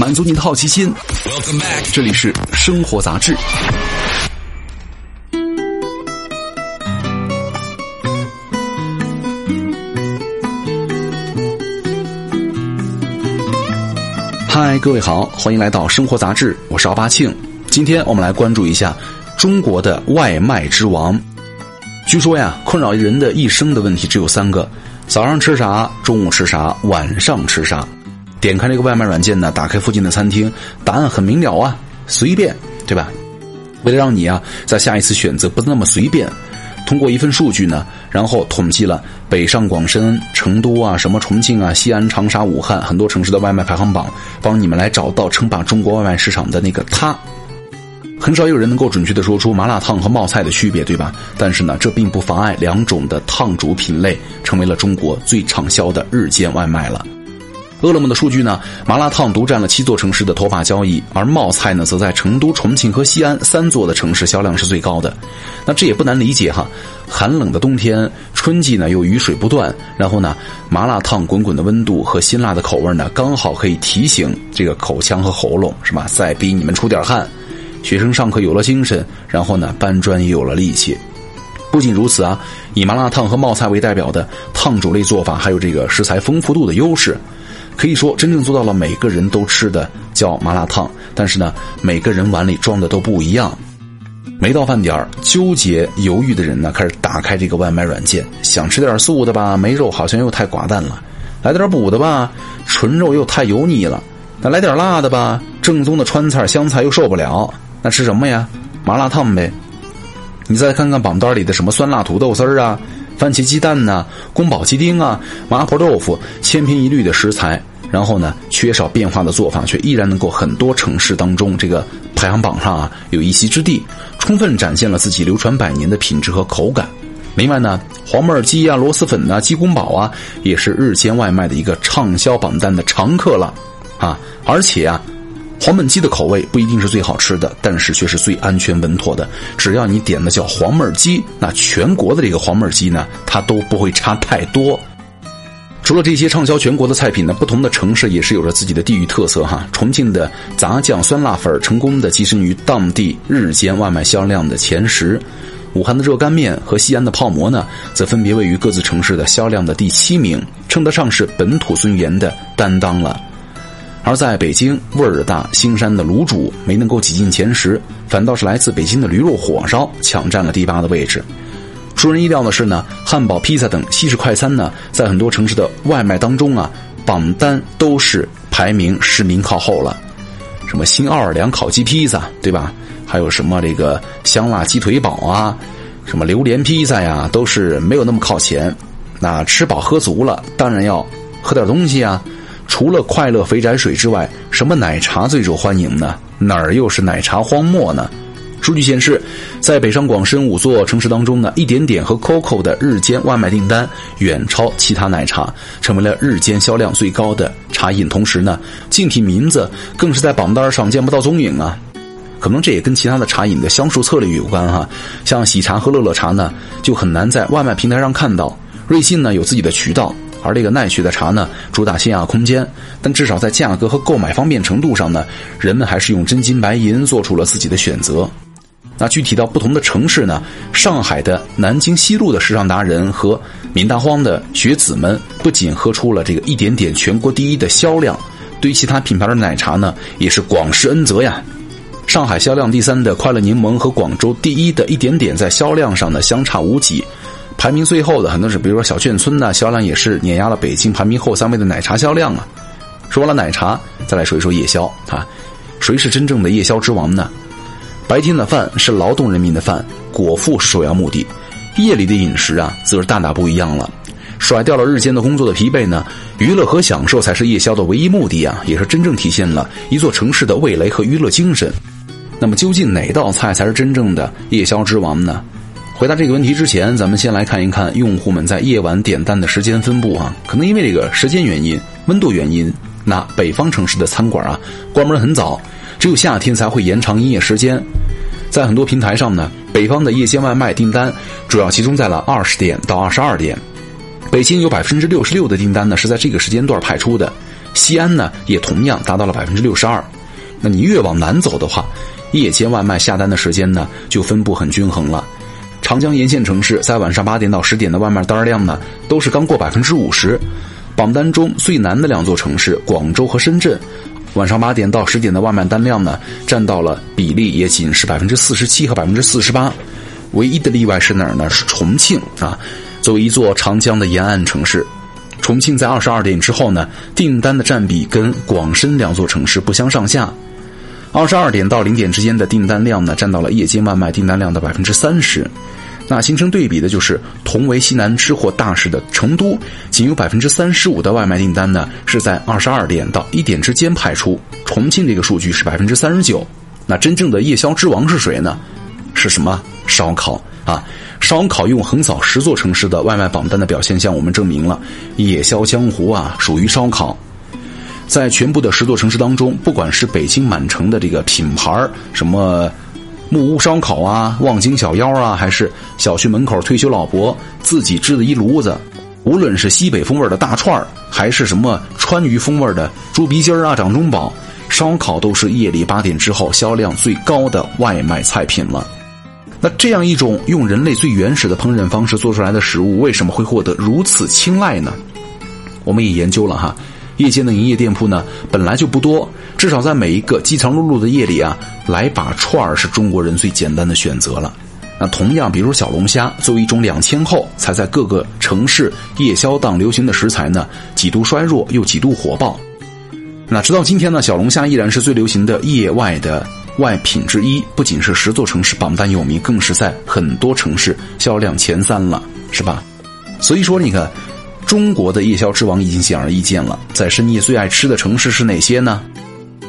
满足你的好奇心。这里是生活杂志。嗨，各位好，欢迎来到生活杂志，我是奥巴庆。今天我们来关注一下中国的外卖之王。据说呀，困扰人的一生的问题只有三个：早上吃啥，中午吃啥，晚上吃啥。点开这个外卖软件呢，打开附近的餐厅，答案很明了啊，随便，对吧？为了让你啊在下一次选择不那么随便。通过一份数据呢，然后统计了北上广深、成都啊、什么重庆啊、西安、长沙、武汉很多城市的外卖排行榜，帮你们来找到称霸中国外卖市场的那个他。很少有人能够准确的说出麻辣烫和冒菜的区别，对吧？但是呢，这并不妨碍两种的烫煮品类成为了中国最畅销的日间外卖了。饿了么的数据呢，麻辣烫独占了七座城市的头把交易，而冒菜呢，则在成都、重庆和西安三座的城市销量是最高的。那这也不难理解哈，寒冷的冬天，春季呢又雨水不断，然后呢，麻辣烫滚滚的温度和辛辣的口味呢，刚好可以提醒这个口腔和喉咙，是吧？再逼你们出点汗，学生上课有了精神，然后呢，搬砖也有了力气。不仅如此啊，以麻辣烫和冒菜为代表的烫煮类做法，还有这个食材丰富度的优势。可以说，真正做到了每个人都吃的叫麻辣烫，但是呢，每个人碗里装的都不一样。没到饭点儿，纠结犹豫的人呢，开始打开这个外卖软件，想吃点素的吧，没肉好像又太寡淡了；来点补的吧，纯肉又太油腻了；那来点辣的吧，正宗的川菜香菜又受不了。那吃什么呀？麻辣烫呗。你再看看榜单里的什么酸辣土豆丝儿啊。番茄鸡蛋呐，宫保鸡丁啊，麻婆豆腐，千篇一律的食材，然后呢，缺少变化的做法，却依然能够很多城市当中这个排行榜上啊有一席之地，充分展现了自己流传百年的品质和口感。另外呢，黄焖鸡啊，螺蛳粉啊，鸡公煲啊，也是日间外卖的一个畅销榜单的常客了啊，而且啊。黄焖鸡的口味不一定是最好吃的，但是却是最安全稳妥的。只要你点的叫黄焖鸡，那全国的这个黄焖鸡呢，它都不会差太多。除了这些畅销全国的菜品呢，不同的城市也是有着自己的地域特色哈。重庆的杂酱酸辣粉成功的跻身于当地日间外卖销量的前十，武汉的热干面和西安的泡馍呢，则分别位于各自城市的销量的第七名，称得上是本土尊严的担当了。而在北京，味儿大兴山的卤煮没能够挤进前十，反倒是来自北京的驴肉火烧抢占了第八的位置。出人意料的是呢，汉堡、披萨等西式快餐呢，在很多城市的外卖当中啊，榜单都是排名十名靠后了。什么新奥尔良烤鸡披萨，对吧？还有什么这个香辣鸡腿堡啊，什么榴莲披萨呀，都是没有那么靠前。那吃饱喝足了，当然要喝点东西啊。除了快乐肥宅水之外，什么奶茶最受欢迎呢？哪儿又是奶茶荒漠呢？数据显示，在北上广深五座城市当中呢，一点点和 COCO 的日间外卖订单远超其他奶茶，成为了日间销量最高的茶饮。同时呢，竞品名字更是在榜单上见不到踪影啊。可能这也跟其他的茶饮的销售策略有关哈。像喜茶和乐乐茶呢，就很难在外卖平台上看到。瑞幸呢，有自己的渠道。而这个奈雪的茶呢，主打线下空间，但至少在价格和购买方便程度上呢，人们还是用真金白银做出了自己的选择。那具体到不同的城市呢，上海的南京西路的时尚达人和闽大荒的学子们，不仅喝出了这个一点点全国第一的销量，对于其他品牌的奶茶呢，也是广施恩泽呀。上海销量第三的快乐柠檬和广州第一的一点点，在销量上呢相差无几。排名最后的很多是，比如说小卷村呢，销量也是碾压了北京排名后三位的奶茶销量啊。说完了奶茶，再来说一说夜宵啊，谁是真正的夜宵之王呢？白天的饭是劳动人民的饭，果腹是首要目的，夜里的饮食啊，则是大大不一样了。甩掉了日间的工作的疲惫呢，娱乐和享受才是夜宵的唯一目的啊，也是真正体现了一座城市的味蕾和娱乐精神。那么究竟哪道菜才是真正的夜宵之王呢？回答这个问题之前，咱们先来看一看用户们在夜晚点单的时间分布啊。可能因为这个时间原因、温度原因，那北方城市的餐馆啊关门很早，只有夏天才会延长营业时间。在很多平台上呢，北方的夜间外卖订单主要集中在了二十点到二十二点。北京有百分之六十六的订单呢是在这个时间段派出的。西安呢也同样达到了百分之六十二。那你越往南走的话，夜间外卖下单的时间呢就分布很均衡了。长江沿线城市在晚上八点到十点的外卖单量呢都是刚过百分之五十。榜单中最难的两座城市广州和深圳，晚上八点到十点的外卖单量呢占到了比例也仅是百分之四十七和百分之四十八。唯一的例外是哪儿呢？是重庆啊，作为一座长江的沿岸城市。重庆在二十二点之后呢，订单的占比跟广深两座城市不相上下。二十二点到零点之间的订单量呢，占到了夜间外卖订单量的百分之三十。那形成对比的就是同为西南吃货大市的成都，仅有百分之三十五的外卖订单呢是在二十二点到一点之间派出。重庆这个数据是百分之三十九。那真正的夜宵之王是谁呢？是什么？烧烤啊！烧烤用横扫十座城市的外卖榜单的表现向我们证明了，夜宵江湖啊，属于烧烤。在全部的十座城市当中，不管是北京满城的这个品牌什么木屋烧烤啊、望京小腰啊，还是小区门口退休老伯自己支的一炉子，无论是西北风味的大串儿，还是什么川渝风味的猪鼻筋儿啊、掌中宝，烧烤都是夜里八点之后销量最高的外卖菜品了。那这样一种用人类最原始的烹饪方式做出来的食物，为什么会获得如此青睐呢？我们也研究了哈，夜间的营业店铺呢本来就不多，至少在每一个饥肠辘辘的夜里啊，来把串儿是中国人最简单的选择了。那同样，比如小龙虾作为一种两千后才在各个城市夜宵档流行的食材呢，几度衰弱又几度火爆。那直到今天呢，小龙虾依然是最流行的夜外的。外品之一，不仅是十座城市榜单有名，更是在很多城市销量前三了，是吧？所以说，你看，中国的夜宵之王已经显而易见了。在深夜最爱吃的城市是哪些呢？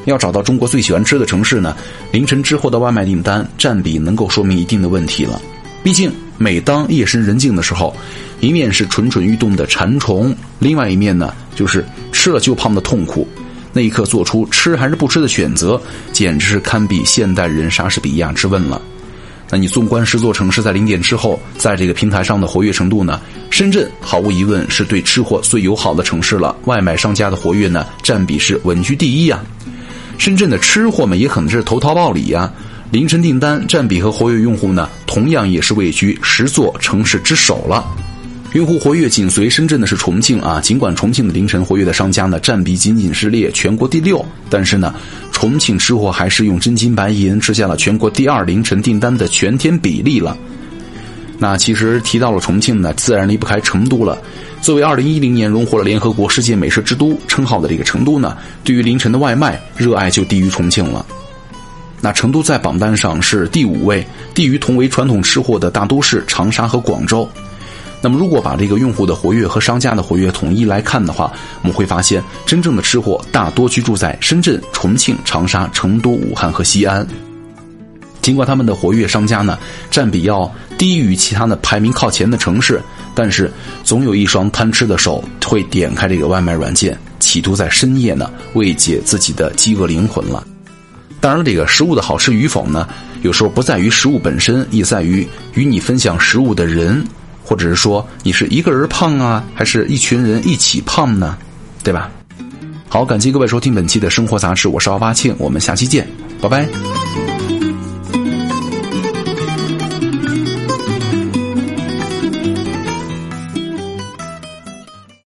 要找到中国最喜欢吃的城市呢？凌晨之后的外卖订单占比能够说明一定的问题了。毕竟，每当夜深人静的时候，一面是蠢蠢欲动的馋虫，另外一面呢，就是吃了就胖的痛苦。那一刻做出吃还是不吃的选择，简直是堪比现代人莎士比亚之问了。那你纵观十座城市在零点之后，在这个平台上的活跃程度呢？深圳毫无疑问是对吃货最友好的城市了，外卖商家的活跃呢占比是稳居第一呀。深圳的吃货们也可能是投桃报李呀，凌晨订单占比和活跃用户呢，同样也是位居十座城市之首了。用户活跃紧随深圳的是重庆啊，尽管重庆的凌晨活跃的商家呢占比仅仅是列全国第六，但是呢，重庆吃货还是用真金白银吃下了全国第二凌晨订单的全天比例了。那其实提到了重庆呢，自然离不开成都了。作为二零一零年荣获了联合国世界美食之都称号的这个成都呢，对于凌晨的外卖热爱就低于重庆了。那成都在榜单上是第五位，低于同为传统吃货的大都市长沙和广州。那么，如果把这个用户的活跃和商家的活跃统一来看的话，我们会发现，真正的吃货大多居住在深圳、重庆、长沙、成都、武汉和西安。尽管他们的活跃商家呢占比要低于其他的排名靠前的城市，但是总有一双贪吃的手会点开这个外卖软件，企图在深夜呢慰藉自己的饥饿灵魂了。当然，这个食物的好吃与否呢，有时候不在于食物本身，也在于与你分享食物的人。或者是说你是一个人胖啊，还是一群人一起胖呢？对吧？好，感谢各位收听本期的生活杂志，我是奥巴庆，我们下期见，拜拜。